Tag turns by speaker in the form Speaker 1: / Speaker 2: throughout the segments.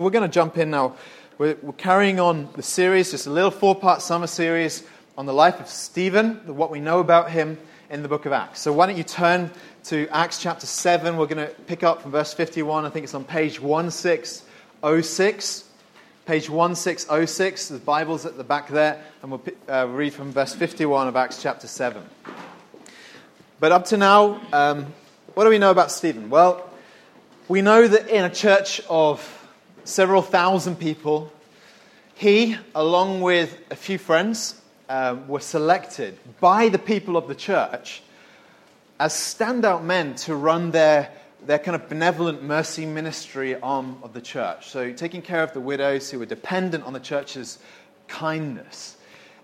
Speaker 1: We're going to jump in now. We're, we're, carrying on the series, just a little four part summer series on the life of Stephen, what we know about him in the book of Acts. So, why don't you turn to Acts chapter 7? We're going to pick up from verse 51. I think it's on page 1606. Page 1606. The Bible's at the back there, and we'll uh, read from verse 51 of Acts chapter 7. But up to now, um, what do we know about Stephen? Well, we know that in a church of several thousand people. He, along with a few friends, um, were selected by the people of the church as standout men to run their, their kind of benevolent mercy ministry arm of the church. So, taking care of the widows who were dependent on the church's kindness.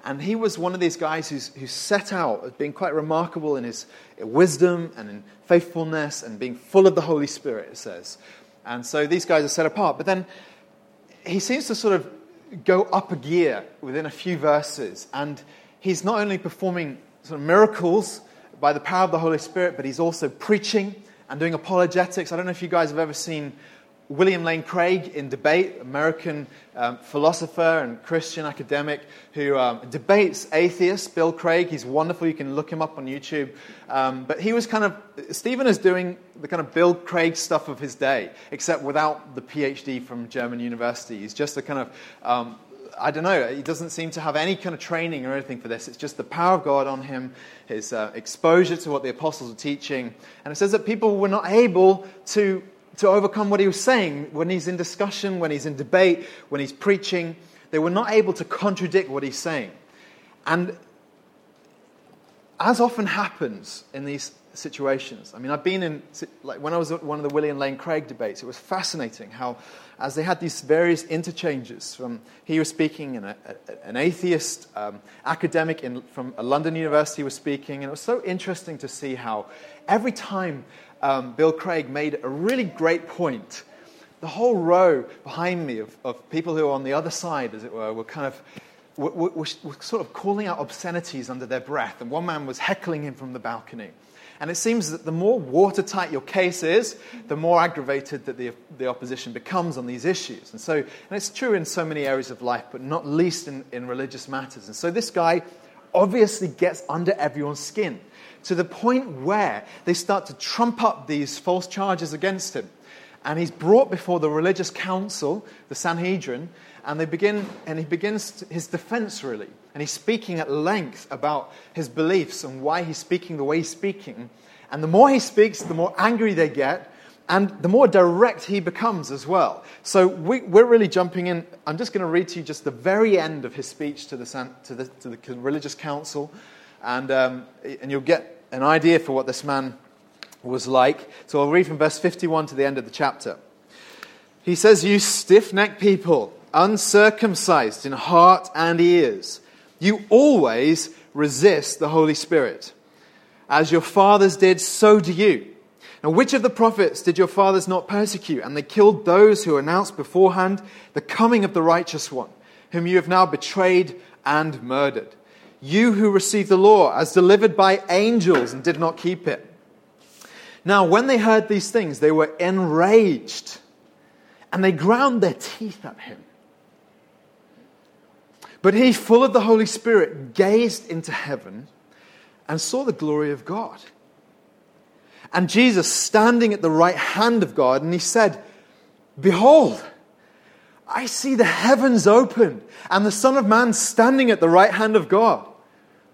Speaker 1: And he was one of these guys who's, who set out as being quite remarkable in his wisdom and in faithfulness and being full of the Holy Spirit, it says. And so these guys are set apart. But then he seems to sort of go up a gear within a few verses. And he's not only performing sort of miracles by the power of the Holy Spirit, but he's also preaching and doing apologetics. I don't know if you guys have ever seen William Lane Craig in debate, American um, philosopher and Christian academic who um, debates atheists. Bill Craig, he's wonderful. You can look him up on YouTube. Um, but he was kind of, Stephen is doing the kind of Bill Craig stuff of his day, except without the PhD from German university. He's just a kind of, um, I don't know, he doesn't seem to have any kind of training or anything for this. It's just the power of God on him, his uh, exposure to what the apostles are teaching. And it says that people were not able to to overcome what he was saying when he's in discussion, when he's in debate, when he's preaching. They were not able to contradict what he's saying. And as often happens in these situations, I mean, I've been in, like when I was at one of the William Lane Craig debates, it was fascinating how, as they had these various interchanges from, he was speaking, and a, a, an atheist um, academic in, from a London university was speaking, and it was so interesting to see how every time um, Bill Craig made a really great point. The whole row behind me of, of people who are on the other side, as it were, were kind of were, were, were sort of calling out obscenities under their breath, and one man was heckling him from the balcony. And it seems that the more watertight your case is, the more aggravated that the, the opposition becomes on these issues. And so, and it's true in so many areas of life, but not least in, in religious matters. And so this guy obviously gets under everyone's skin to the point where they start to trump up these false charges against him. And he's brought before the religious council, the Sanhedrin, and they begin, and he begins his defense really. And he's speaking at length about his beliefs and why he's speaking the way he's speaking. And the more he speaks, the more angry they get, and the more direct he becomes as well. So we, are really jumping in. I'm just going to read to you just the very end of his speech to the, to the, to the religious council, and, um, and you'll get an idea for what this man was like. So I'll read from verse 51 to the end of the chapter. He says, You stiff necked people, uncircumcised in heart and ears, you always resist the Holy Spirit. As your fathers did, so do you. Now, which of the prophets did your fathers not persecute? And they killed those who announced beforehand the coming of the righteous one, whom you have now betrayed and murdered. You who received the law as delivered by angels and did not keep it. Now, when they heard these things, they were enraged and they ground their teeth at him. But he, full of the Holy Spirit, gazed into heaven and saw the glory of God. And Jesus standing at the right hand of God, and he said, Behold, I see the heavens opened and the Son of Man standing at the right hand of God.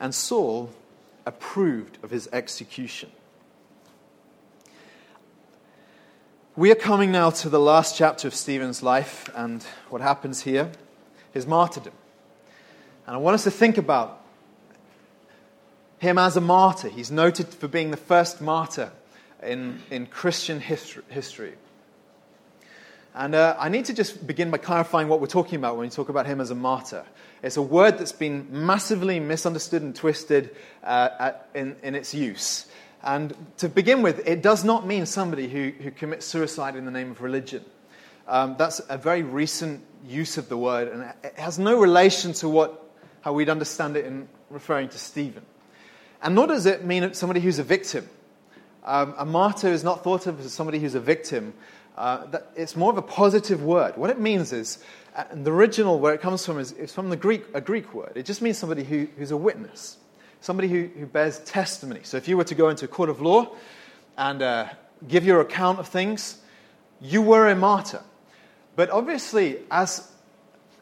Speaker 1: and Saul approved of his execution. We are coming now to the last chapter of Stephen's life and what happens here his martyrdom. And I want us to think about him as a martyr. He's noted for being the first martyr in, in Christian history. And uh, I need to just begin by clarifying what we're talking about when we talk about him as a martyr. It's a word that's been massively misunderstood and twisted uh, at, in, in its use. And to begin with, it does not mean somebody who, who commits suicide in the name of religion. Um, that's a very recent use of the word, and it has no relation to what, how we'd understand it in referring to Stephen. And nor does it mean somebody who's a victim. Um, a martyr is not thought of as somebody who's a victim. Uh, that, it's more of a positive word. What it means is, uh, the original where it comes from is, is from the Greek, a Greek word. It just means somebody who, who's a witness, somebody who, who bears testimony. So if you were to go into a court of law and uh, give your account of things, you were a martyr. But obviously, as,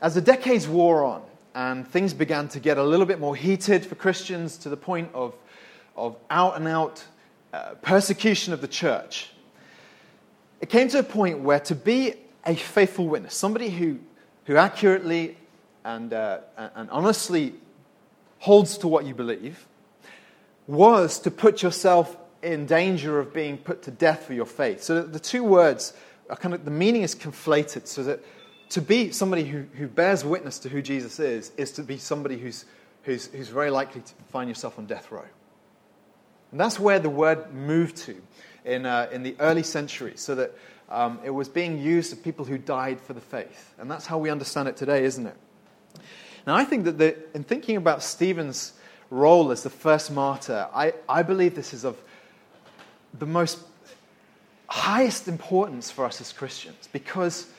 Speaker 1: as the decades wore on and things began to get a little bit more heated for Christians to the point of, of out and out uh, persecution of the church, it came to a point where to be a faithful witness, somebody who, who accurately and, uh, and honestly holds to what you believe, was to put yourself in danger of being put to death for your faith. So the two words are kind of, the meaning is conflated so that to be somebody who, who bears witness to who Jesus is, is to be somebody who's, who's, who's very likely to find yourself on death row. And that's where the word moved to in, uh, in the early centuries, so that um, it was being used of people who died for the faith. And that's how we understand it today, isn't it? Now, I think that the, in thinking about Stephen's role as the first martyr, I, I believe this is of the most highest importance for us as Christians because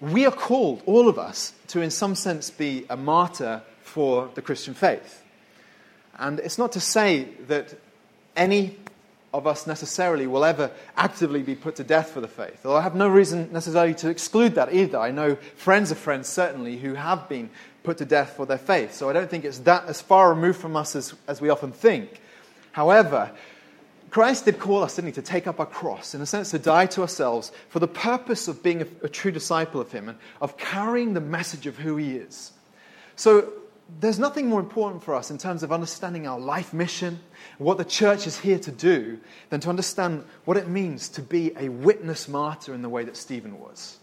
Speaker 1: we are called, all of us, to in some sense be a martyr for the Christian faith. And it's not to say that any of us necessarily will ever actively be put to death for the faith. Although I have no reason necessarily to exclude that either. I know friends of friends, certainly, who have been put to death for their faith. So I don't think it's that as far removed from us as, as we often think. However, Christ did call us, didn't he, to take up our cross, in a sense, to die to ourselves for the purpose of being a, a true disciple of him and of carrying the message of who he is. So there's nothing more important for us in terms of understanding our life mission, what the church is here to do, than to understand what it means to be a witness martyr in the way that Stephen was.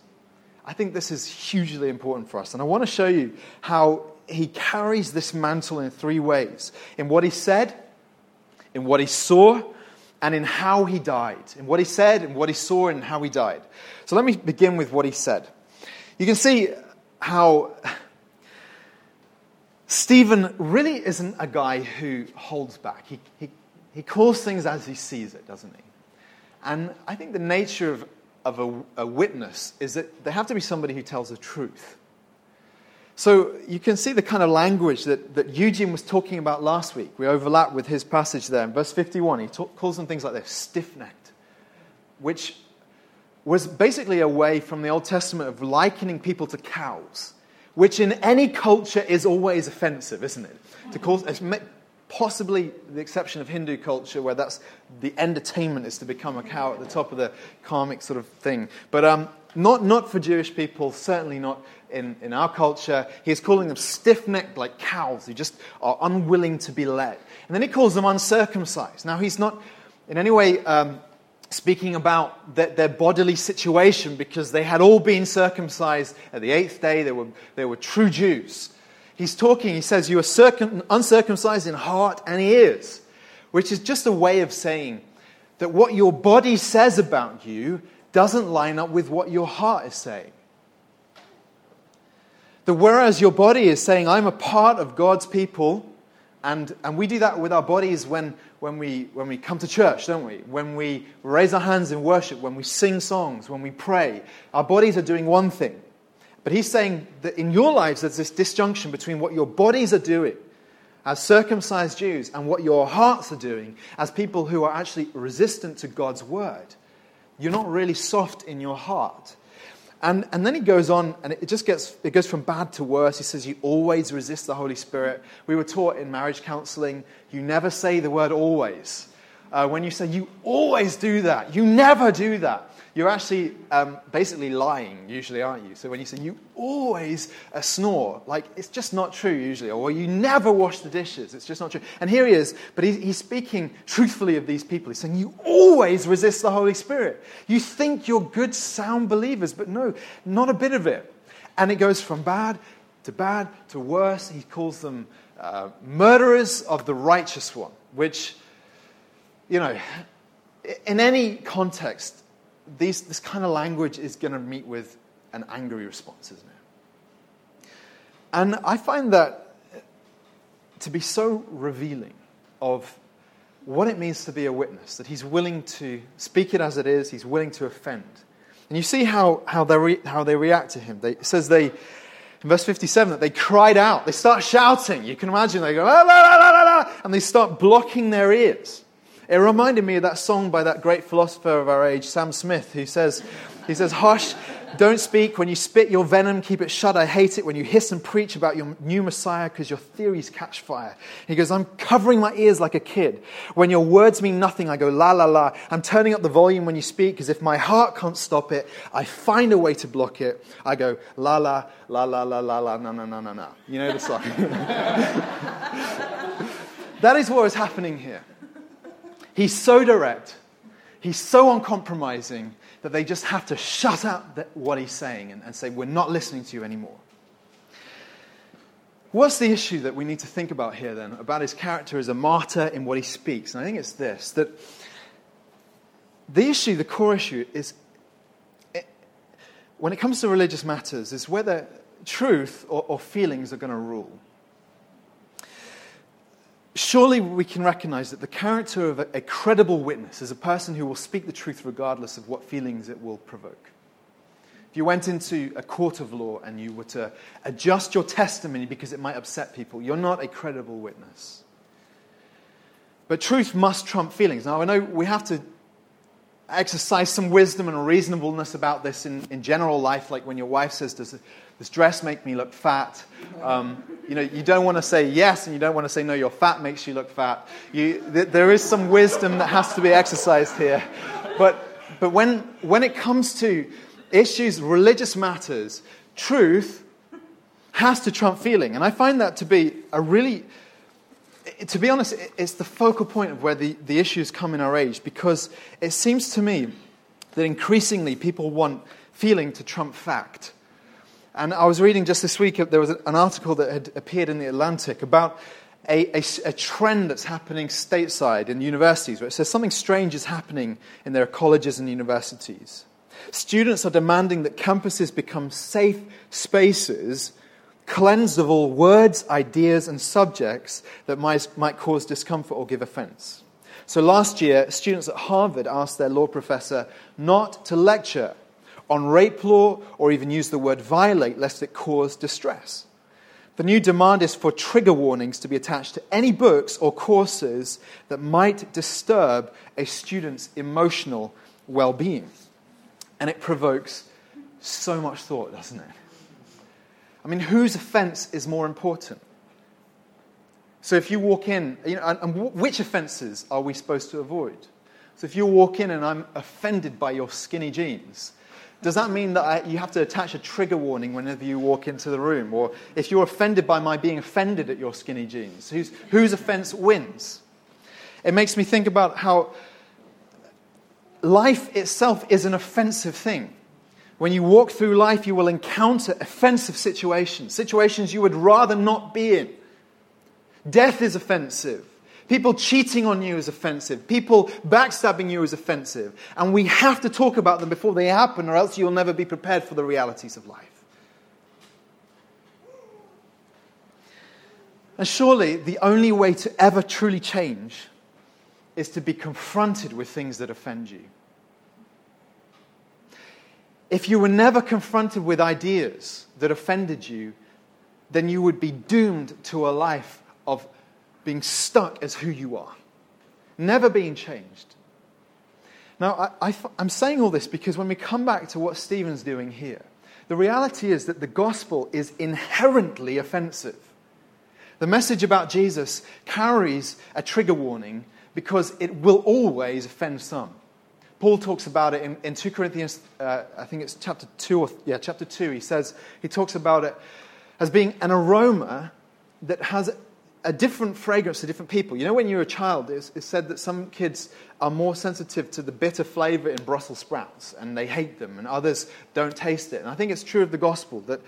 Speaker 1: I think this is hugely important for us. And I want to show you how he carries this mantle in three ways in what he said, in what he saw, and in how he died. In what he said, in what he saw, and how he died. So let me begin with what he said. You can see how Stephen really isn't a guy who holds back. He, he, he calls things as he sees it, doesn't he? And I think the nature of, of a, a witness is that there have to be somebody who tells the truth. So you can see the kind of language that, that Eugene was talking about last week. We overlap with his passage there. In verse 51, he calls them things like this stiff necked, which was basically a way from the Old Testament of likening people to cows which in any culture is always offensive, isn't it? To call, possibly the exception of Hindu culture, where that's the entertainment is to become a cow at the top of the karmic sort of thing. But um, not, not for Jewish people, certainly not in, in our culture. He's calling them stiff necked like cows who just are unwilling to be led. And then he calls them uncircumcised. Now, he's not in any way um, speaking about the, their bodily situation because they had all been circumcised at the eighth day. They were, they were true Jews. He's talking, he says, You are circum, uncircumcised in heart and ears, which is just a way of saying that what your body says about you doesn't line up with what your heart is saying. That whereas your body is saying, I'm a part of God's people, and, and we do that with our bodies when, when, we, when we come to church, don't we? When we raise our hands in worship, when we sing songs, when we pray. Our bodies are doing one thing. But he's saying that in your lives, there's this disjunction between what your bodies are doing as circumcised Jews and what your hearts are doing as people who are actually resistant to God's word. You're not really soft in your heart. And, and then he goes on, and it just gets, it goes from bad to worse. He says, You always resist the Holy Spirit. We were taught in marriage counseling, you never say the word always. Uh, when you say, You always do that, you never do that, you're actually um, basically lying, usually, aren't you? So when you say you always uh, snore, like it's just not true usually, or you never wash the dishes, it's just not true. And here he is, but he, he's speaking truthfully of these people. He's saying you always resist the Holy Spirit. You think you're good, sound believers, but no, not a bit of it. And it goes from bad to bad to worse. He calls them uh, murderers of the righteous one, which, you know, in any context, these, this kind of language is going to meet with an angry response, isn't it? And I find that to be so revealing of what it means to be a witness, that he's willing to speak it as it is, he's willing to offend. And you see how, how, they, re, how they react to him. They, it says they, in verse 57, that they cried out. They start shouting. You can imagine they go, ah, la, la, la, and they start blocking their ears. It reminded me of that song by that great philosopher of our age, Sam Smith, who says, he says, Hush, don't speak. When you spit your venom, keep it shut. I hate it when you hiss and preach about your new Messiah because your theories catch fire. He goes, I'm covering my ears like a kid. When your words mean nothing, I go la la la. I'm turning up the volume when you speak because if my heart can't stop it, I find a way to block it. I go la la la la la la la na na na na na. You know the song. that is what is happening here. He's so direct, he's so uncompromising that they just have to shut up what he's saying and, and say, We're not listening to you anymore. What's the issue that we need to think about here then about his character as a martyr in what he speaks? And I think it's this that the issue, the core issue, is it, when it comes to religious matters, is whether truth or, or feelings are going to rule surely we can recognize that the character of a, a, credible witness is a person who will speak the truth regardless of what feelings it will provoke. If you went into a court of law and you were to adjust your testimony because it might upset people, you're not a credible witness. But truth must trump feelings. Now, I know we have to exercise some wisdom and reasonableness about this in, in general life, like when your wife says, Does this dress make me look fat? Um, you know, you don't want to say yes and you don't want to say no, your fat makes you look fat. You, th- there is some wisdom that has to be exercised here. But, but when, when it comes to issues, religious matters, truth has to trump feeling. And I find that to be a really, to be honest, it's the focal point of where the, the issues come in our age because it seems to me that increasingly people want feeling to trump fact. And I was reading just this week, there was an article that had appeared in the Atlantic about a, a, a, trend that's happening stateside in universities where it says something strange is happening in their colleges and universities. Students are demanding that campuses become safe spaces cleansed of all words, ideas, and subjects that might, might cause discomfort or give offense. So last year, students at Harvard asked their law professor not to lecture on rape law or even use the word violate lest it cause distress. The new demand is for trigger warnings to be attached to any books or courses that might disturb a student's emotional well being. And it provokes so much thought, doesn't it? I mean, whose offense is more important? So if you walk in, you know, and, and which offenses are we supposed to avoid? So if you walk in and I'm offended by your skinny jeans, does that mean that I, you have to attach a trigger warning whenever you walk into the room? Or if you're offended by my being offended at your skinny jeans, whose, whose offense wins? It makes me think about how life itself is an offensive thing. When you walk through life, you will encounter offensive situations, situations you would rather not be in. Death is offensive. People cheating on you is offensive. People backstabbing you is offensive. And we have to talk about them before they happen, or else you'll never be prepared for the realities of life. And surely the only way to ever truly change is to be confronted with things that offend you. If you were never confronted with ideas that offended you, then you would be doomed to a life of being stuck as who you are, never being changed. Now, I, am saying all this because when we come back to what Stephen's doing here, the reality is that the gospel is inherently offensive. The message about Jesus carries a trigger warning because it will always offend some. Paul talks about it in, in 2 Corinthians, uh, I think it's chapter 2, or, yeah, chapter 2. He says, he talks about it as being an aroma that has a different fragrance to different people. You know, when you're a child, it's, it's, said that some kids are more sensitive to the bitter flavor in Brussels sprouts and they hate them, and others don't taste it. And I think it's true of the gospel that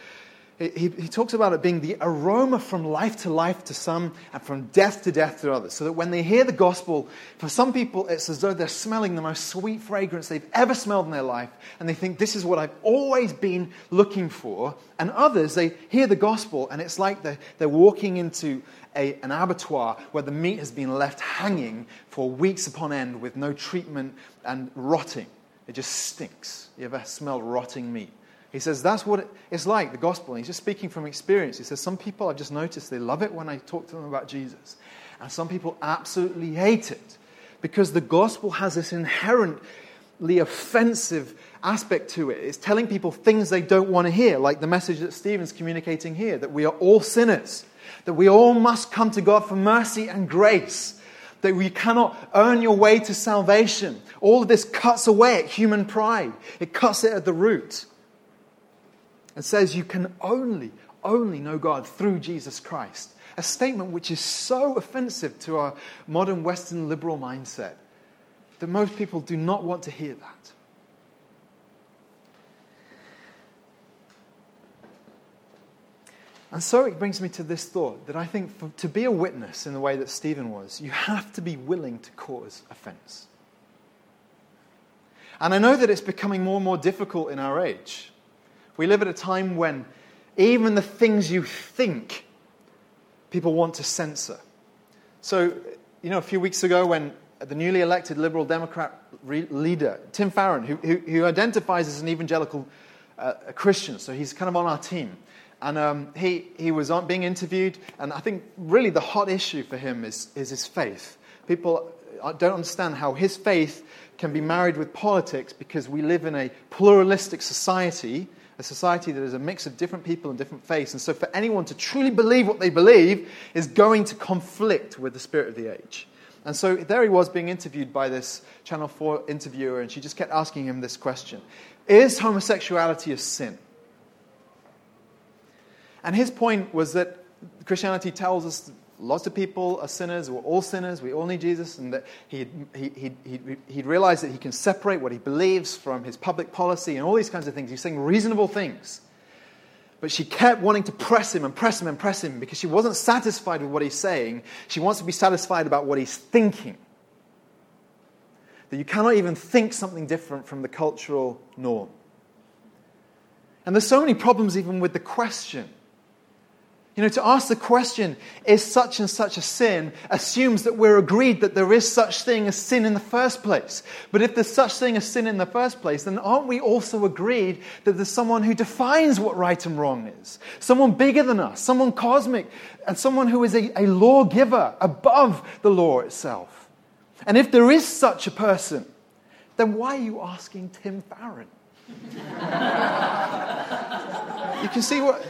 Speaker 1: he, he talks about it being the aroma from life to life to some and from death to death to others. So that when they hear the gospel, for some people, it's as though they're smelling the most sweet fragrance they've ever smelled in their life. And they think, this is what I've always been looking for. And others, they hear the gospel and it's like they're, they're walking into a, an abattoir where the meat has been left hanging for weeks upon end with no treatment and rotting. It just stinks. You ever smell rotting meat? He says that's what it's like, the gospel. And he's just speaking from experience. He says some people I've just noticed they love it when I talk to them about Jesus. And some people absolutely hate it because the gospel has this inherently offensive aspect to it. It's telling people things they don't want to hear, like the message that Stephen's communicating here that we are all sinners, that we all must come to God for mercy and grace, that we cannot earn your way to salvation. All of this cuts away at human pride, it cuts it at the root and says you can only, only know God through Jesus Christ. A statement which is so offensive to our modern Western liberal mindset that most people do not want to hear that. And so it brings me to this thought that I think for, to be a witness in the way that Stephen was, you have to be willing to cause offense. And I know that it's becoming more and more difficult in our age. We live at a time when even the things you think people want to censor. So, you know, a few weeks ago when the newly elected Liberal Democrat re- leader, Tim Farron, who, who, who, identifies as an evangelical uh, Christian, so he's kind of on our team. And um, he, he was on, being interviewed, and I think really the hot issue for him is, is his faith. People uh, don't understand how his faith can be married with politics because we live in a pluralistic society a society that is a mix of different people and different faiths. And so, for anyone to truly believe what they believe is going to conflict with the spirit of the age. And so, there he was being interviewed by this Channel 4 interviewer, and she just kept asking him this question Is homosexuality a sin? And his point was that Christianity tells us lots of people are sinners. We're all sinners. We all need Jesus. And that he'd, he, he, he'd, he'd realized that he can separate what he believes from his public policy and all these kinds of things. He's saying reasonable things. But she kept wanting to press him and press him and press him because she wasn't satisfied with what he's saying. She wants to be satisfied about what he's thinking. That you cannot even think something different from the cultural norm. And there's so many problems even with the question. You know, to ask the question, is such and such a sin, assumes that we're agreed that there is such thing as sin in the first place. But if there's such thing as sin in the first place, then aren't we also agreed that there's someone who defines what right and wrong is? Someone bigger than us, someone cosmic, and someone who is a, a lawgiver above the law itself. And if there is such a person, then why are you asking Tim Farron? you can see what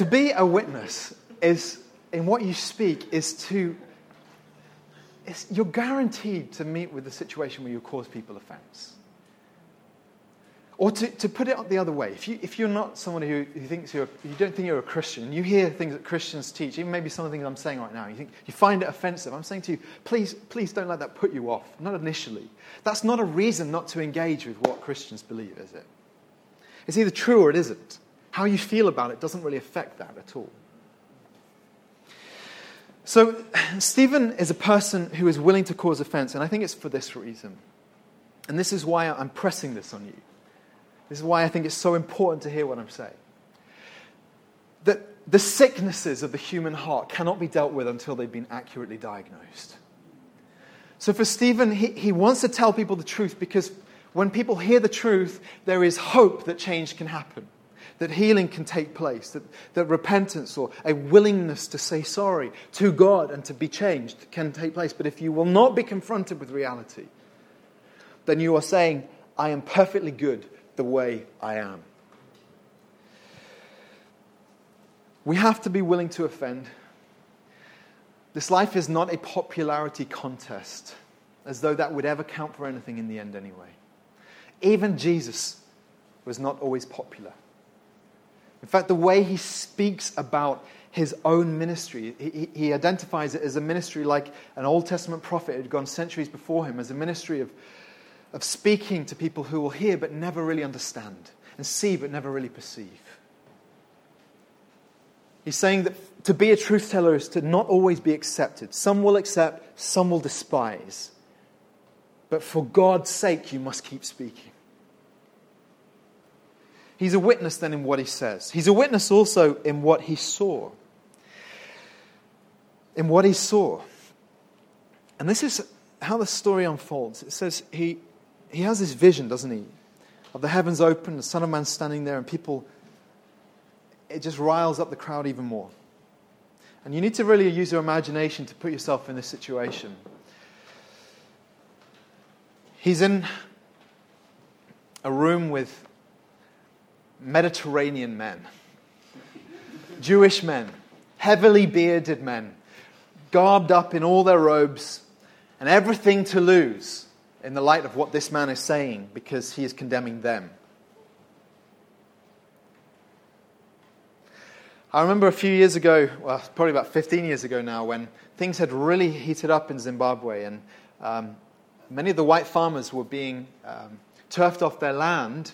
Speaker 1: To be a witness is, in what you speak, is to, you're guaranteed to meet with a situation where you cause people offense. Or to, to put it the other way, if, you, if you're not someone who, who thinks you're, you don't think you're a Christian, you hear things that Christians teach, even maybe some of the things I'm saying right now, you, think, you find it offensive, I'm saying to you, please, please don't let that put you off, not initially. That's not a reason not to engage with what Christians believe, is it? It's either true or it isn't. How you feel about it doesn't really affect that at all. So, Stephen is a person who is willing to cause offense, and I think it's for this reason. And this is why I'm pressing this on you. This is why I think it's so important to hear what I'm saying. That the sicknesses of the human heart cannot be dealt with until they've been accurately diagnosed. So, for Stephen, he, he wants to tell people the truth because when people hear the truth, there is hope that change can happen that healing can take place, that, that repentance or a willingness to say sorry to God and to be changed can take place. But if you will not be confronted with reality, then you are saying, I am perfectly good the way I am. We have to be willing to offend. This life is not a popularity contest, as though that would ever count for anything in the end, anyway. Even Jesus was not always popular. In fact, the way he speaks about his own ministry, he, he, identifies it as a ministry like an Old Testament prophet had gone centuries before him, as a ministry of, of speaking to people who will hear but never really understand, and see but never really perceive. He's saying that to be a truth teller is to not always be accepted. Some will accept, some will despise. But for God's sake, you must keep speaking. He's a witness then in what he says. He's a witness also in what he saw. In what he saw. And this is how the story unfolds. It says he, he has this vision, doesn't he? Of the heavens open, the Son of Man standing there, and people, it just riles up the crowd even more. And you need to really use your imagination to put yourself in this situation. He's in a room with Mediterranean men, Jewish men, heavily bearded men, garbed up in all their robes, and everything to lose in the light of what this man is saying because he is condemning them. I remember a few years ago, well, probably about 15 years ago now, when things had really heated up in Zimbabwe, and um, many of the white farmers were being um, turfed off their land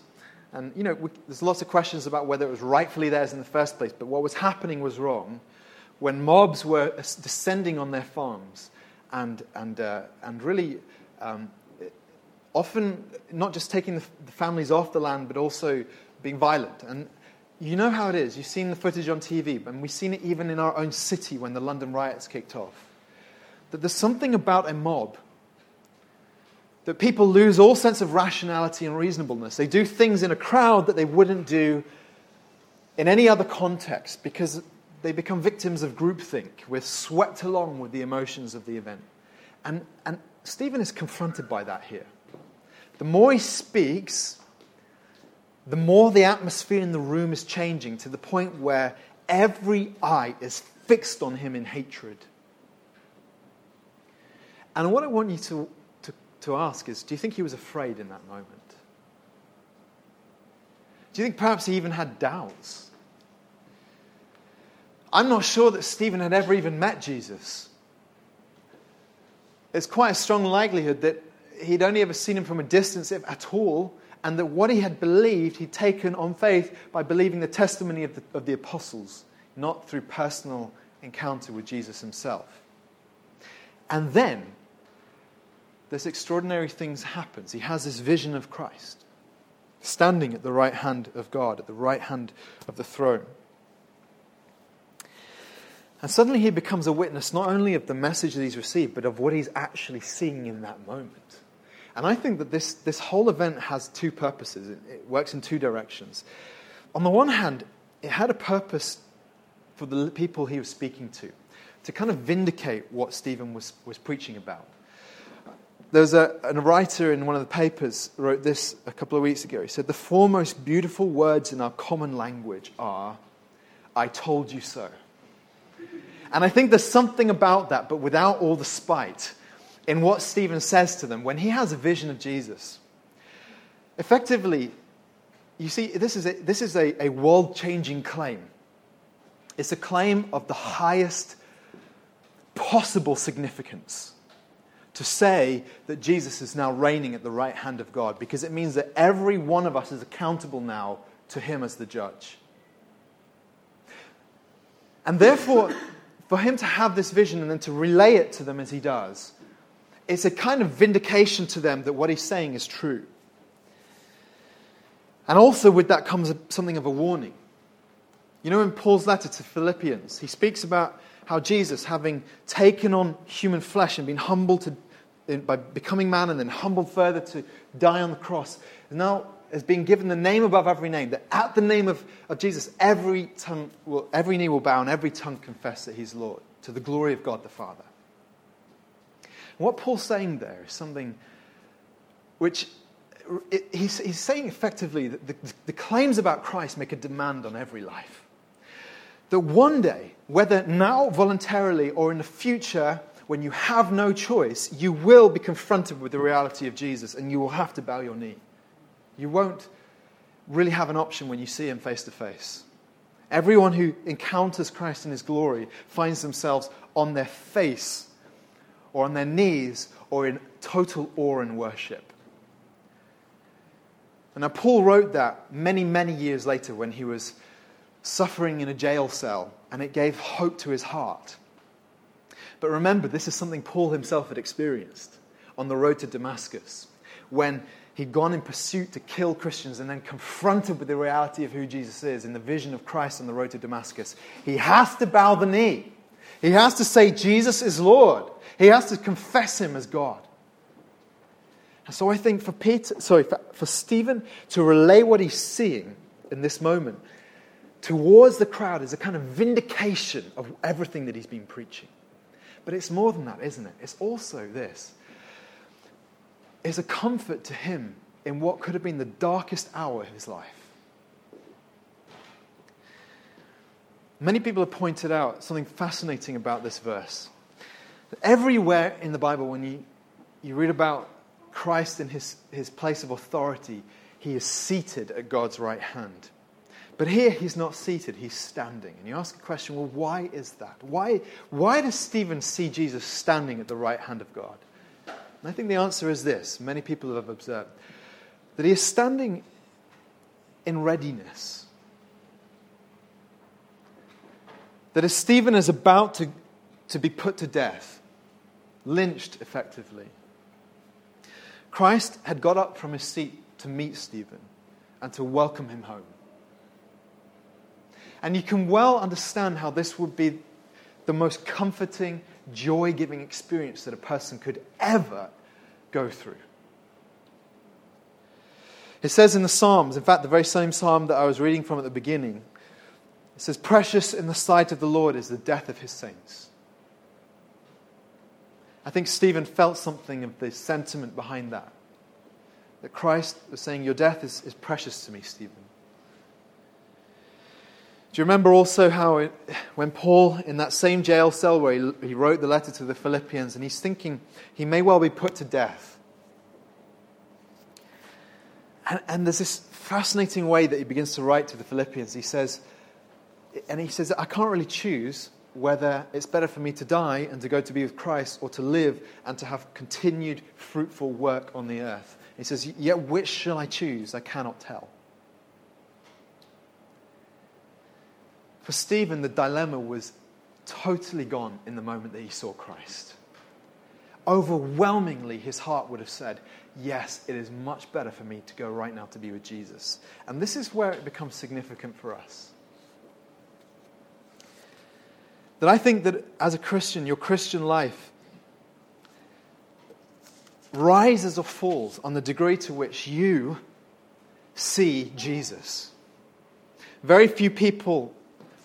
Speaker 1: and, you know, we, there's lots of questions about whether it was rightfully theirs in the first place, but what was happening was wrong when mobs were descending on their farms and, and, uh, and really um, often not just taking the, the families off the land, but also being violent. And you know how it is. You've seen the footage on TV, and we've seen it even in our own city when the London riots kicked off. That there's something about a mob that people lose all sense of rationality and reasonableness. They do things in a crowd that they wouldn't do in any other context because they become victims of groupthink. We're swept along with the emotions of the event. And, and Stephen is confronted by that here. The more he speaks, the more the atmosphere in the room is changing to the point where every eye is fixed on him in hatred. And what I want you to to ask is do you think he was afraid in that moment? Do you think perhaps he even had doubts? I'm not sure that Stephen had ever even met Jesus. It's quite a strong likelihood that he'd only ever seen him from a distance, if at all, and that what he had believed he'd taken on faith by believing the testimony of the, of the apostles, not through personal encounter with Jesus himself. And then, this extraordinary things happens. He has this vision of Christ standing at the right hand of God, at the right hand of the throne. And suddenly he becomes a witness not only of the message that he's received, but of what he's actually seeing in that moment. And I think that this, this whole event has two purposes. It, it works in two directions. On the one hand, it had a purpose for the people he was speaking to, to kind of vindicate what Stephen was, was preaching about. There's a, a writer in one of the papers wrote this a couple of weeks ago. He said, The four most beautiful words in our common language are, I told you so. And I think there's something about that, but without all the spite, in what Stephen says to them when he has a vision of Jesus. Effectively, you see, this is a, this is a, a world changing claim. It's a claim of the highest possible significance to say that Jesus is now reigning at the right hand of God because it means that every one of us is accountable now to him as the judge. And therefore, for him to have this vision and then to relay it to them as he does, it's a kind of vindication to them that what he's saying is true. And also, with that comes something of a warning. You know, in Paul's letter to Philippians, he speaks about how Jesus, having taken on human flesh and been humbled to by becoming man and then humbled further to die on the cross, now has been given the name above every name, that at the name of, of Jesus, every, tongue will, every knee will bow and every tongue confess that he's Lord, to the glory of God the Father. What Paul's saying there is something which it, he's, he's saying effectively that the, the claims about Christ make a demand on every life. That one day, whether now voluntarily or in the future, when you have no choice, you will be confronted with the reality of Jesus and you will have to bow your knee. You won't really have an option when you see him face to face. Everyone who encounters Christ in his glory finds themselves on their face or on their knees or in total awe and worship. And now, Paul wrote that many, many years later when he was suffering in a jail cell, and it gave hope to his heart. But remember, this is something Paul himself had experienced on the road to Damascus when he'd gone in pursuit to kill Christians and then confronted with the reality of who Jesus is in the vision of Christ on the road to Damascus. He has to bow the knee. He has to say, Jesus is Lord. He has to confess him as God. And so I think for Peter, sorry, for, for Stephen to relay what he's seeing in this moment towards the crowd is a kind of vindication of everything that he's been preaching. But it's more than that, isn't it? It's also this. It's a comfort to him in what could have been the darkest hour of his life. Many people have pointed out something fascinating about this verse. Everywhere in the Bible, when you, you read about Christ in his, his place of authority, he is seated at God's right hand. But here he's not seated, he's standing. And you ask the question, well, why is that? Why, why does Stephen see Jesus standing at the right hand of God? And I think the answer is this many people have observed that he is standing in readiness. That as Stephen is about to, to be put to death, lynched effectively, Christ had got up from his seat to meet Stephen and to welcome him home. And you can well understand how this would be the most comforting, joy giving experience that a person could ever go through. It says in the Psalms, in fact, the very same psalm that I was reading from at the beginning, it says, Precious in the sight of the Lord is the death of his saints. I think Stephen felt something of the sentiment behind that. That Christ was saying, Your death is, is precious to me, Stephen. Do you remember also how it, when Paul, in that same jail cell where he, he wrote the letter to the Philippians, and he's thinking he may well be put to death? And, and there's this fascinating way that he begins to write to the Philippians. He says, and he says, I can't really choose whether it's better for me to die and to go to be with Christ or to live and to have continued fruitful work on the earth. He says, Yet which shall I choose? I cannot tell. For Stephen, the dilemma was totally gone in the moment that he saw Christ. Overwhelmingly, his heart would have said, Yes, it is much better for me to go right now to be with Jesus. And this is where it becomes significant for us. That I think that as a Christian, your Christian life rises or falls on the degree to which you see Jesus. Very few people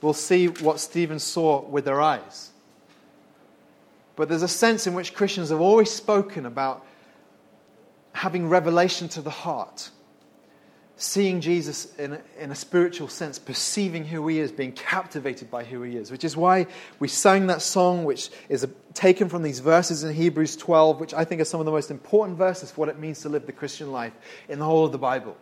Speaker 1: will see what Stephen saw with their eyes. But there's a sense in which Christians have always spoken about having revelation to the heart, seeing Jesus in a, in a spiritual sense, perceiving who he is, being captivated by who he is, which is why we sang that song, which is taken from these verses in Hebrews 12, which I think are some of the most important verses for what it means to live the Christian life in the whole of the Bible.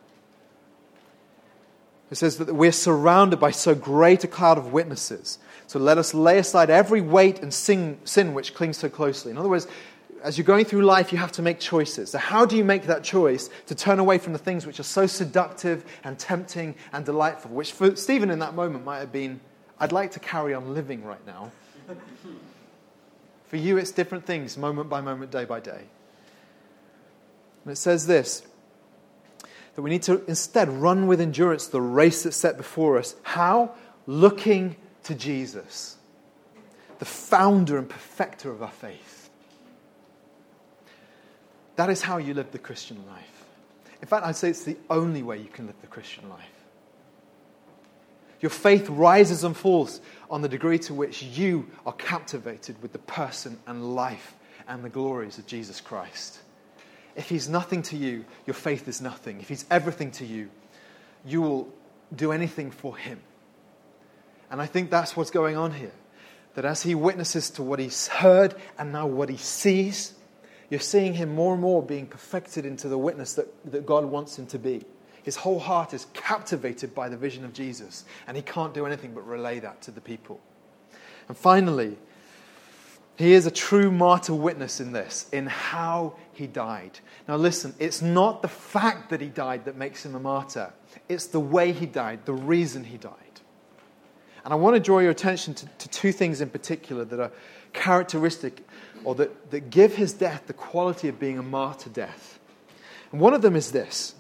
Speaker 1: It says that we're surrounded by so great a cloud of witnesses. So let us lay aside every weight and sin, sin which clings so closely. In other words, as you're going through life, you have to make choices. So, how do you make that choice to turn away from the things which are so seductive and tempting and delightful? Which, for Stephen in that moment, might have been, I'd like to carry on living right now. for you, it's different things, moment by moment, day by day. And it says this that we need to instead run with endurance the race that's set before us. How? Looking to Jesus, the founder and perfecter of our faith. That is how you live the Christian life. In fact, I'd say it's the only way you can live the Christian life. Your faith rises and falls on the degree to which you are captivated with the person and life and the glories of Jesus Christ. If he's nothing to you, your faith is nothing. If he's everything to you, you will do anything for him. And I think that's what's going on here. That as he witnesses to what he's heard and now what he sees, you're seeing him more and more being perfected into the witness that, that God wants him to be. His whole heart is captivated by the vision of Jesus, and he can't do anything but relay that to the people. And finally, he is a true martyr witness in this, in how he died. Now, listen, it's not the fact that he died that makes him a martyr, it's the way he died, the reason he died. And I want to draw your attention to, to two things in particular that are characteristic or that, that give his death the quality of being a martyr death. And one of them is this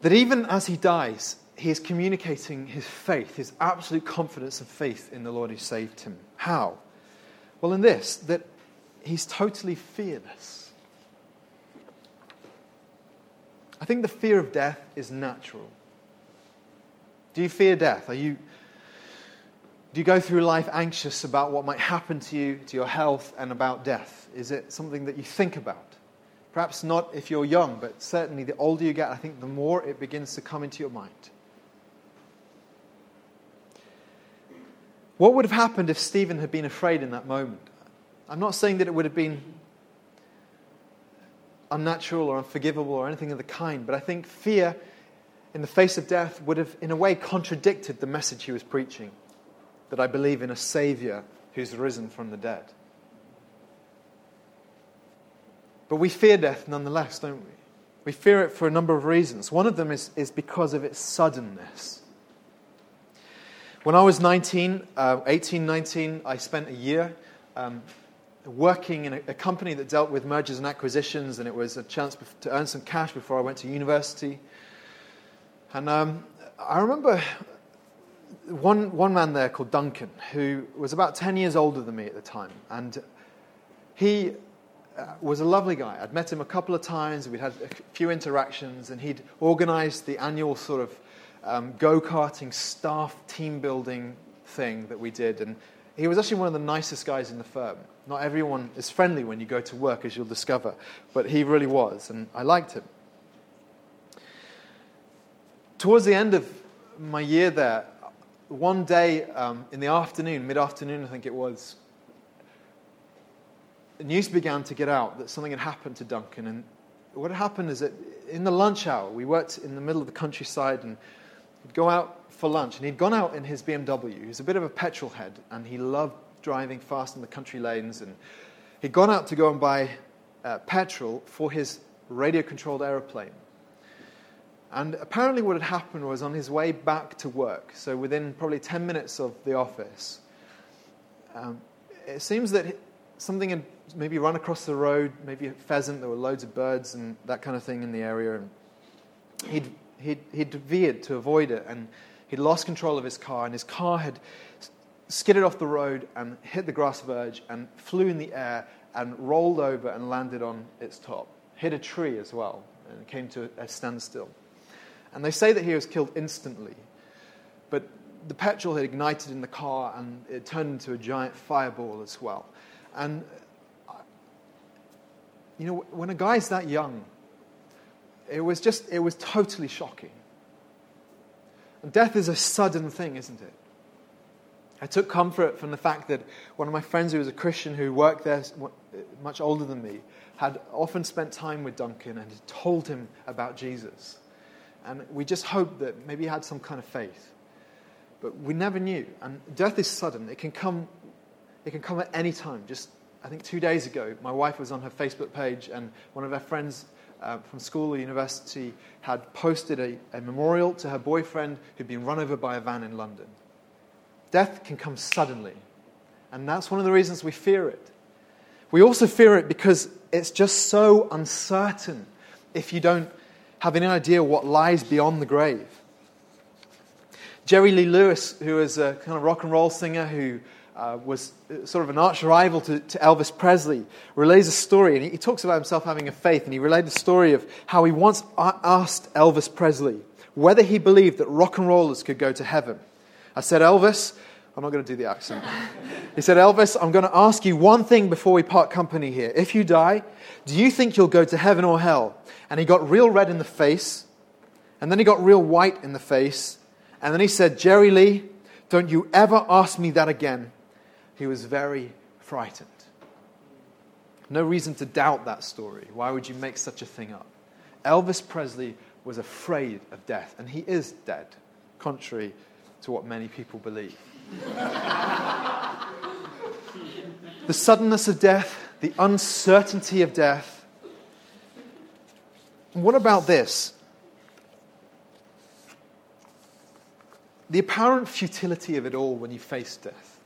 Speaker 1: that even as he dies, he is communicating his faith, his absolute confidence and faith in the Lord who saved him. How? Well, in this, that he's totally fearless. I think the fear of death is natural. Do you fear death? Are you, do you go through life anxious about what might happen to you, to your health, and about death? Is it something that you think about? Perhaps not if you're young, but certainly the older you get, I think the more it begins to come into your mind. What would have happened if Stephen had been afraid in that moment? I'm not saying that it would have been unnatural or unforgivable or anything of the kind, but I think fear in the face of death would have, in a way, contradicted the message he was preaching that I believe in a Savior who's risen from the dead. But we fear death nonetheless, don't we? We fear it for a number of reasons. One of them is, is because of its suddenness. When I was 19, uh, 18, 19, I spent a year um, working in a, a, company that dealt with mergers and acquisitions, and it was a chance to earn some cash before I went to university. And um, I remember one, one man there called Duncan, who was about 10 years older than me at the time. And he uh, was a lovely guy. I'd met him a couple of times, we'd had a few interactions, and he'd organized the annual sort of um, go karting staff team building thing that we did. And he was actually one of the nicest guys in the firm. Not everyone is friendly when you go to work, as you'll discover, but he really was, and I liked him. Towards the end of my year there, one day um, in the afternoon, mid afternoon, I think it was, news began to get out that something had happened to Duncan. And what had happened is that in the lunch hour, we worked in the middle of the countryside and he'd go out for lunch. And he'd gone out in his BMW. He was a bit of a petrol head and he loved driving fast in the country lanes. And he'd gone out to go and buy uh, petrol for his radio controlled aeroplane. And apparently, what had happened was on his way back to work, so within probably 10 minutes of the office, um, it seems that something had maybe run across the road, maybe a pheasant, there were loads of birds and that kind of thing in the area. And he'd, he'd, he'd veered to avoid it, and he'd lost control of his car, and his car had skidded off the road and hit the grass verge and flew in the air and rolled over and landed on its top. Hit a tree as well and came to a standstill. And they say that he was killed instantly. But the petrol had ignited in the car and it turned into a giant fireball as well. And, uh, you know, when a guy's that young, it was just, it was totally shocking. And death is a sudden thing, isn't it? I took comfort from the fact that one of my friends who was a Christian who worked there, uh, much older than me, had often spent time with Duncan and had told him about Jesus. And we just hoped that maybe he had some kind of faith. But we never knew. And death is sudden. It can come, it can come at any time. Just, I think two days ago, my wife was on her Facebook page, and one of her friends uh, from school or university had posted a, a memorial to her boyfriend who'd been run over by a van in London. Death can come suddenly. And that's one of the reasons we fear it. We also fear it because it's just so uncertain if you don't have any idea what lies beyond the grave. Jerry Lee Lewis, who is a kind of rock and roll singer who uh, was sort of an arch rival to, to, Elvis Presley, relays a story, and he, he, talks about himself having a faith, and he relayed a story of how he once asked Elvis Presley whether he believed that rock and rollers could go to heaven. I said, Elvis, I'm not going to do the accent. he said, Elvis, I'm going to ask you one thing before we part company here. If you die, do you think you'll go to heaven or hell? And he got real red in the face, and then he got real white in the face, And then he said, Jerry Lee, don't you ever ask me that again. He was very frightened. No reason to doubt that story. Why would you make such a thing up? Elvis Presley was afraid of death, and he is dead, contrary to what many people believe. the suddenness of death, the uncertainty of death. what about this? The apparent futility of it all when you face death.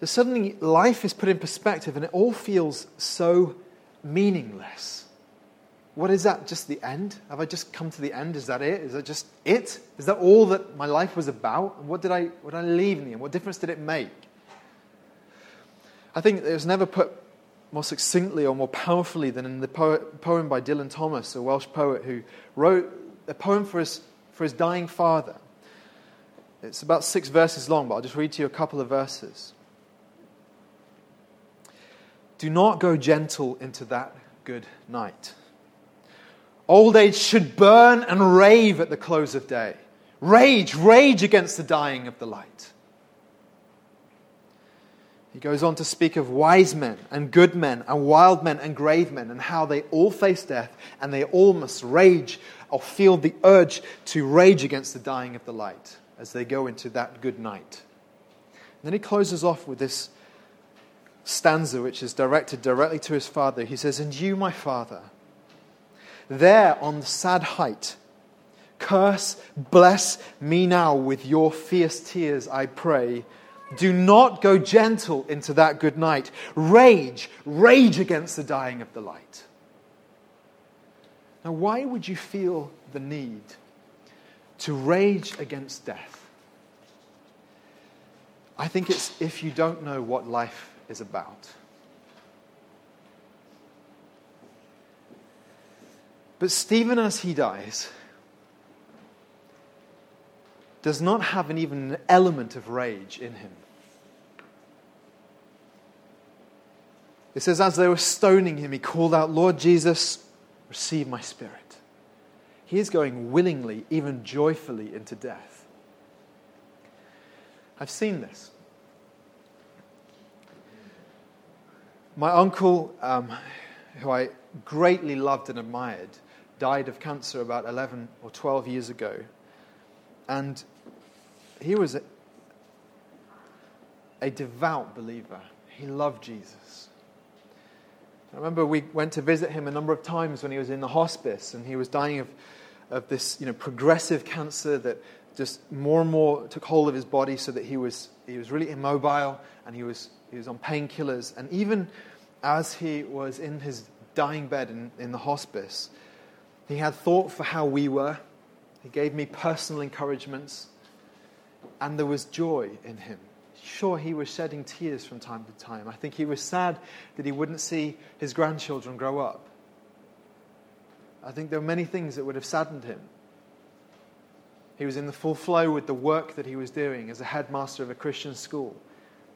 Speaker 1: That suddenly life is put in perspective and it all feels so meaningless. What is that? Just the end? Have I just come to the end? Is that it? Is that just it? Is that all that my life was about? And what did I, what did I leave in the end? What difference did it make? I think it was never put more succinctly or more powerfully than in the poem by Dylan Thomas, a Welsh poet who wrote a poem for his, for his dying father. It's about six verses long, but I'll just read to you a couple of verses. Do not go gentle into that good night. Old age should burn and rave at the close of day. Rage, rage against the dying of the light. He goes on to speak of wise men and good men and wild men and grave men and how they all face death and they all must rage or feel the urge to rage against the dying of the light as they go into that good night. And then he closes off with this stanza, which is directed directly to his father. He says, And you, my father, there on the sad height, curse, bless me now with your fierce tears, I pray. Do not go gentle into that good night. Rage, rage against the dying of the light. Now, why would you feel the need to rage against death? I think it's if you don't know what life is about. But Stephen, as he dies, does not have an even an element of rage in him. It says, as they were stoning him, he called out, Lord Jesus, receive my spirit. He is going willingly, even joyfully, into death. I've seen this. My uncle, um, who I greatly loved and admired, died of cancer about 11 or 12 years ago. And he was a, a devout believer. He loved Jesus. I remember we went to visit him a number of times when he was in the hospice and he was dying of, of this you know, progressive cancer that just more and more took hold of his body so that he was, he was really immobile and he was, he was on painkillers. And even as he was in his dying bed in, in the hospice, he had thought for how we were. He gave me personal encouragements, and there was joy in him. Sure, he was shedding tears from time to time. I think he was sad that he wouldn't see his grandchildren grow up. I think there were many things that would have saddened him. He was in the full flow with the work that he was doing as a headmaster of a Christian school.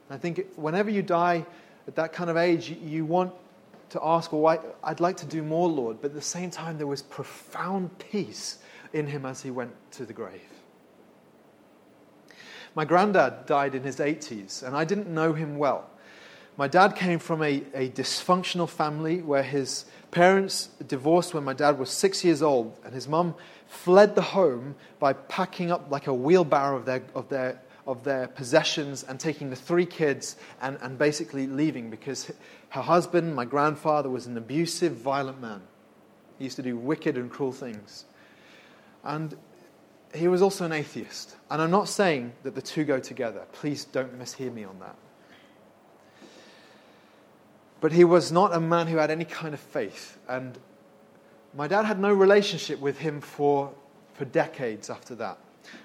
Speaker 1: I think whenever you die at that kind of age, you want to ask, well, I'd like to do more, Lord. But at the same time, there was profound peace in him as he went to the grave. My granddad died in his 80s, and I didn't know him well. My dad came from a, a dysfunctional family where his parents divorced when my dad was six years old, and his mum fled the home by packing up like a wheelbarrow of their, of their of their possessions and taking the three kids and, and basically leaving because her husband, my grandfather, was an abusive, violent man. He used to do wicked and cruel things. And he was also an atheist. And I'm not saying that the two go together. Please don't mishear me on that. But he was not a man who had any kind of faith. And my dad had no relationship with him for, for decades after that.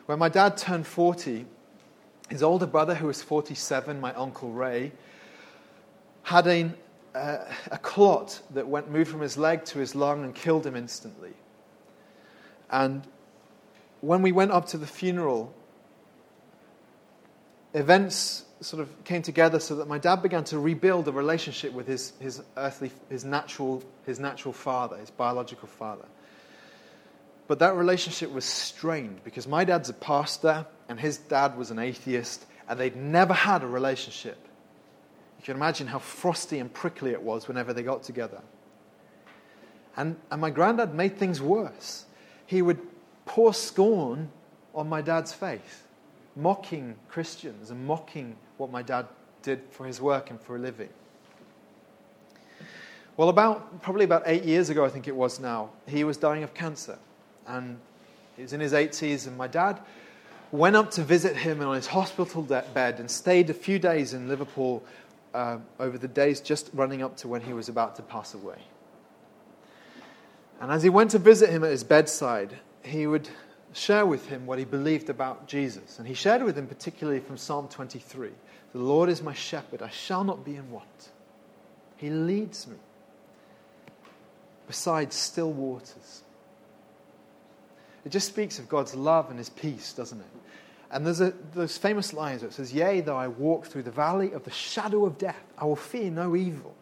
Speaker 1: When my dad turned 40, his older brother, who was 47, my uncle Ray, had a, uh, a clot that went moved from his leg to his lung and killed him instantly. And when we went up to the funeral, events sort of came together so that my dad began to rebuild a relationship with his, his earthly, his natural, his natural father, his biological father. But that relationship was strained because my dad's a pastor and his dad was an atheist, and they'd never had a relationship. You can imagine how frosty and prickly it was whenever they got together. And, and my granddad made things worse. He would pour scorn on my dad's faith, mocking Christians and mocking what my dad did for his work and for a living. Well, about probably about eight years ago, I think it was now, he was dying of cancer. And he was in his 80s, and my dad went up to visit him on his hospital bed and stayed a few days in Liverpool uh, over the days just running up to when he was about to pass away. And as he went to visit him at his bedside, he would share with him what he believed about Jesus. And he shared with him particularly from Psalm 23 The Lord is my shepherd, I shall not be in want. He leads me beside still waters. It just speaks of God's love and his peace, doesn't it? And there's a, those famous lines where it says, Yea, though I walk through the valley of the shadow of death, I will fear no evil.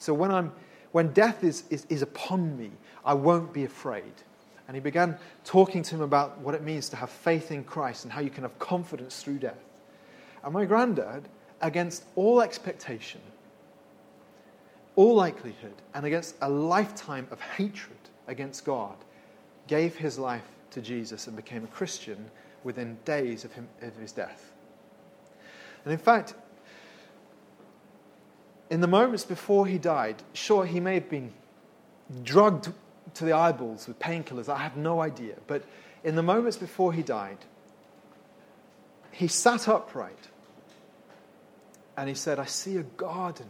Speaker 1: So when, I'm, when death is, is, is upon me, I won't be afraid. And he began talking to him about what it means to have faith in Christ and how you can have confidence through death. And my granddad, against all expectation, all likelihood, and against a lifetime of hatred against God, gave his life to Jesus and became a Christian within days of, him, of his death. And in fact, in the moments before he died, sure, he may have been drugged to the eyeballs with painkillers. I have no idea. But in the moments before he died, he sat upright and he said, I see a garden.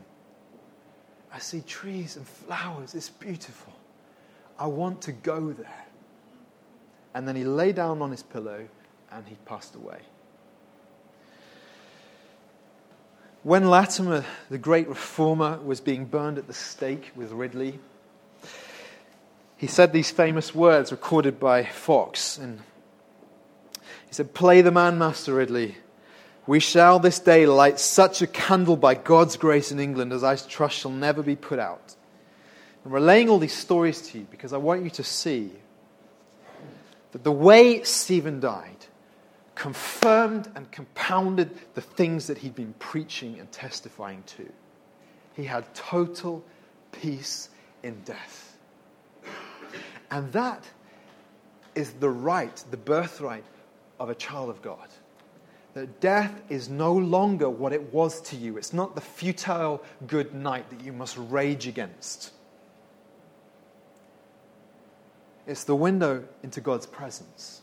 Speaker 1: I see trees and flowers. It's beautiful. I want to go there. And then he lay down on his pillow and he passed away. When Latimer, the great reformer, was being burned at the stake with Ridley, he said these famous words recorded by Foxe. And he said, Play the man, Master Ridley. We shall this day light such a candle by God's grace in England as I trust shall never be put out. And we're laying all these stories to you because I want you to see that the way Stephen died confirmed and compounded the things that he'd been preaching and testifying to. He had total peace in death. And that is the right, the birthright of a child of God. That death is no longer what it was to you. It's not the futile good night that you must rage against. It's the window into God's presence.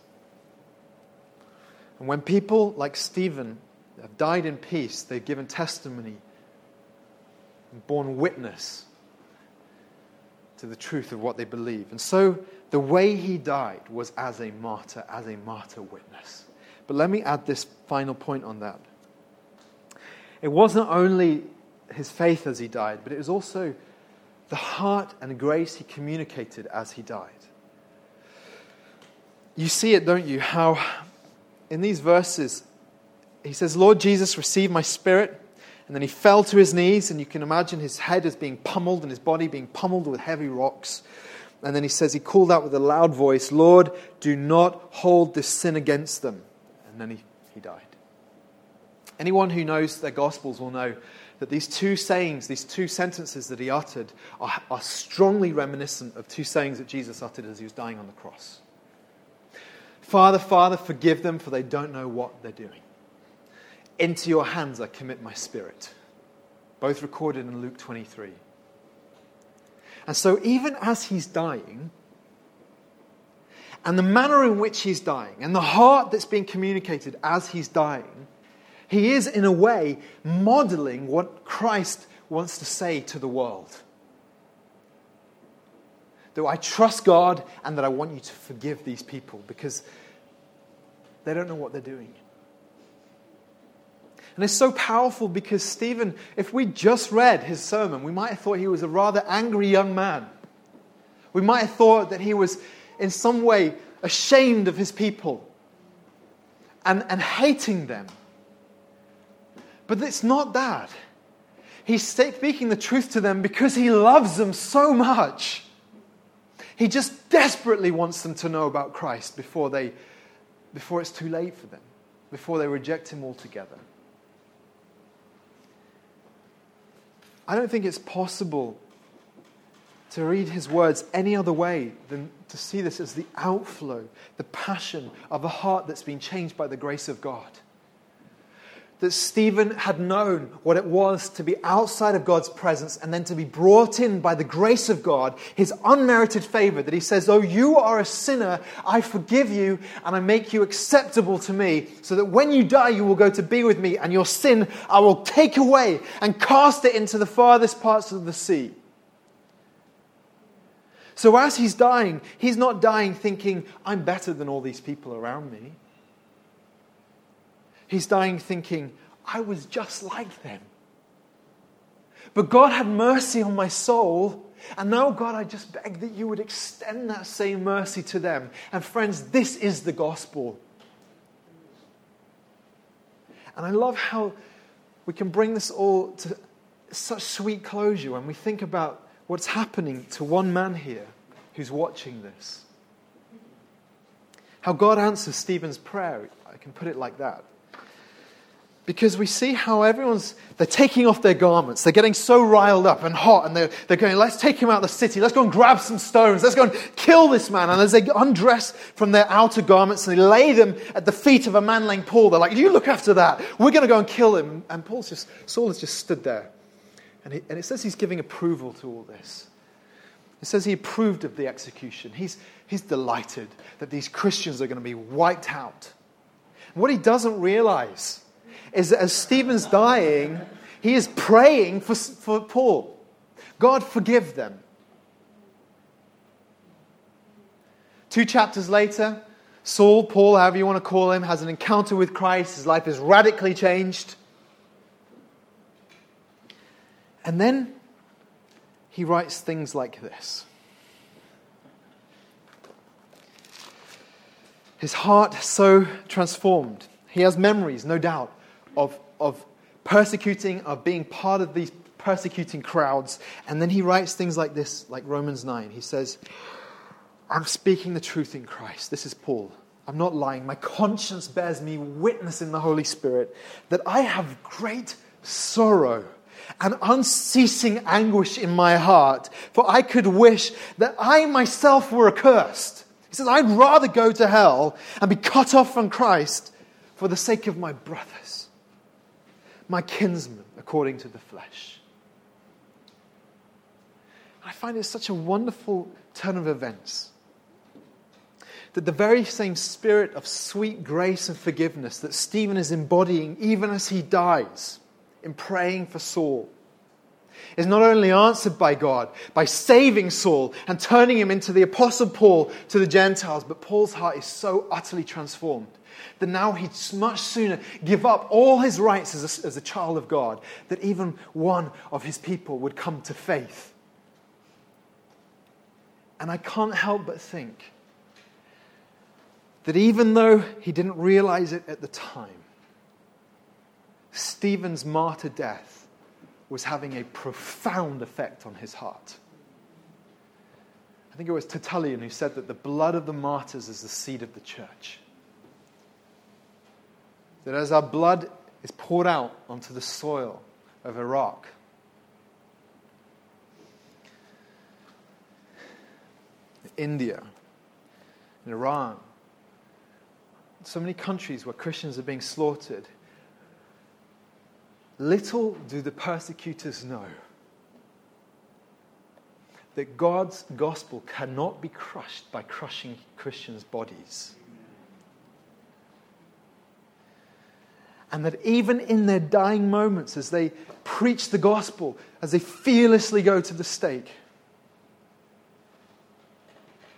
Speaker 1: And when people like Stephen have died in peace, they've given testimony and borne witness to the truth of what they believe. And so the way he died was as a martyr, as a martyr witness. But let me add this final point on that. It wasn't only his faith as he died, but it was also the heart and grace he communicated as he died. You see it, don't you? How in these verses, he says, Lord Jesus, receive my spirit. And then he fell to his knees, and you can imagine his head as being pummeled and his body being pummeled with heavy rocks. And then he says, he called out with a loud voice, Lord, do not hold this sin against them. And then he, he died. Anyone who knows their Gospels will know that these two sayings, these two sentences that he uttered, are, are strongly reminiscent of two sayings that Jesus uttered as he was dying on the cross. Father, Father, forgive them, for they don't know what they're doing. Into your hands I commit my spirit. Both recorded in Luke 23. And so, even as he's dying, and the manner in which he's dying, and the heart that's being communicated as he's dying, he is, in a way, modeling what Christ wants to say to the world. That I trust God and that I want you to forgive these people because they don't know what they're doing. And it's so powerful because Stephen, if we just read his sermon, we might have thought he was a rather angry young man. We might have thought that he was in some way ashamed of his people and, and hating them. But it's not that. He's speaking the truth to them because he loves them so much. He just desperately wants them to know about Christ before, they, before it's too late for them, before they reject him altogether. I don't think it's possible to read his words any other way than to see this as the outflow, the passion of a heart that's been changed by the grace of God that Stephen had known what it was to be outside of God's presence and then to be brought in by the grace of God, his unmerited favor, that he says, Oh, you are a sinner, I forgive you and I make you acceptable to me, so that when you die, you will go to be with me, and your sin I will take away and cast it into the farthest parts of the sea. So as he's dying, he's not dying thinking, I'm better than all these people around me. He's dying thinking, I was just like them. But God had mercy on my soul. And now, God, I just beg that you would extend that same mercy to them. And, friends, this is the gospel. And I love how we can bring this all to such sweet closure when we think about what's happening to one man here who's watching this. How God answers Stephen's prayer. I can put it like that because we see how everyone's they're taking off their garments. They're getting so riled up and hot and they're, they're going let's take him out of the city. Let's go and grab some stones. Let's go and kill this man. And as they undress from their outer garments and they lay them at the feet of a man named paul they're like you look after that. We're going to go and kill him. And paul's just saul has just stood there. And, he, and it says he's giving approval to all this. It says he approved of the execution. He's, he's delighted that these christians are going to be wiped out. What he doesn't realize is that as Stephen's dying, he is praying for, for Paul. God, forgive them. Two chapters later, Saul, Paul, however you want to call him, has an encounter with Christ. His life is radically changed. And then he writes things like this His heart so transformed. He has memories, no doubt, of, of persecuting, of being part of these persecuting crowds. And then he writes things like this, like Romans 9. He says, I'm speaking the truth in Christ. This is Paul. I'm not lying. My conscience bears me witness in the Holy Spirit that I have great sorrow and unceasing anguish in my heart, for I could wish that I myself were accursed. He says, I'd rather go to hell and be cut off from Christ for the sake of my brothers my kinsman according to the flesh. I find it such a wonderful turn of events that the very same spirit of sweet grace and forgiveness that Stephen is embodying even as he dies in praying for Saul is not only answered by God by saving Saul and turning him into the Apostle Paul to the Gentiles, but Paul's heart is so utterly transformed that now he'd much sooner give up all his rights as a, as a child of God, that even one of his people would come to faith. And I can't help but think that even though he didn't realize it at the time, Stephen's martyr death was having a profound effect on his heart. I think it was Tertullian who said that the blood of the martyrs is the seed of the church that as our blood is poured out onto the soil of Iraq, India, in Iran, so many countries where Christians are being slaughtered, little do the persecutors know that God's gospel cannot be crushed by crushing Christians' bodies. And that even in their dying moments, as they preach the gospel, as they fearlessly go to the stake,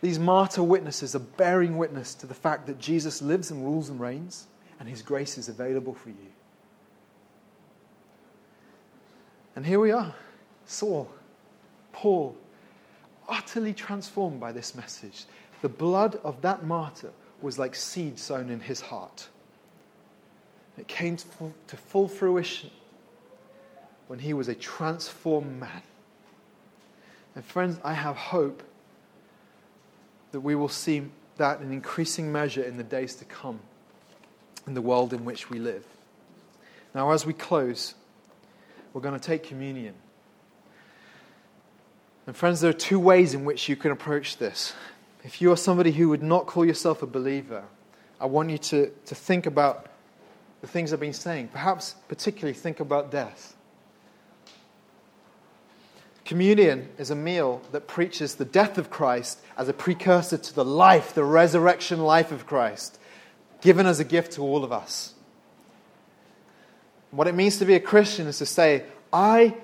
Speaker 1: these martyr witnesses are bearing witness to the fact that Jesus lives and rules and reigns, and his grace is available for you. And here we are Saul, Paul, utterly transformed by this message. The blood of that martyr was like seed sown in his heart. It came to full, to full fruition when he was a transformed man. And friends, I have hope that we will see that in increasing measure in the days to come in the world in which we live. Now, as we close, we're going to take communion. And, friends, there are two ways in which you can approach this. If you are somebody who would not call yourself a believer, I want you to, to think about the things I've been saying. Perhaps, particularly, think about death. Communion is a meal that preaches the death of Christ as a precursor to the life, the resurrection life of Christ, given as a gift to all of us. What it means to be a Christian is to say, I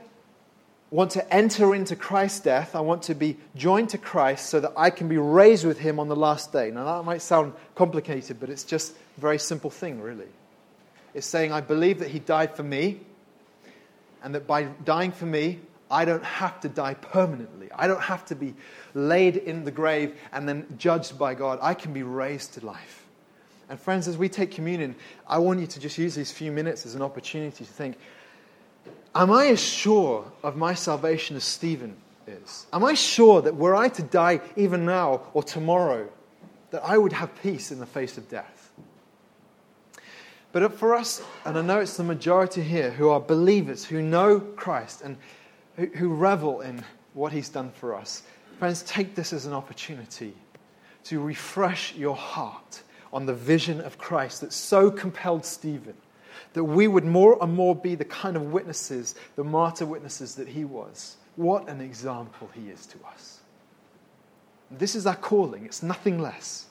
Speaker 1: want to enter into Christ's death. I want to be joined to Christ so that I can be raised with him on the last day. Now, that might sound complicated, but it's just a very simple thing, really. It's saying, I believe that he died for me, and that by dying for me, I don't have to die permanently. I don't have to be laid in the grave and then judged by God. I can be raised to life. And, friends, as we take communion, I want you to just use these few minutes as an opportunity to think Am I as sure of my salvation as Stephen is? Am I sure that were I to die even now or tomorrow, that I would have peace in the face of death? But for us, and I know it's the majority here who are believers, who know Christ, and who, revel in what he's done for us. Friends, take this as an opportunity to refresh your heart on the vision of Christ that so compelled Stephen, that we would more and more be the kind of witnesses, the martyr witnesses that he was. What an example he is to us. This is our calling, it's nothing less.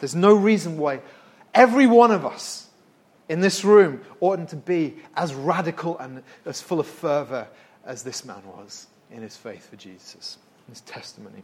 Speaker 1: There's no reason why every one of us in this room oughtn't to be as radical and as full of fervor as this man was in his faith for Jesus, his testimony.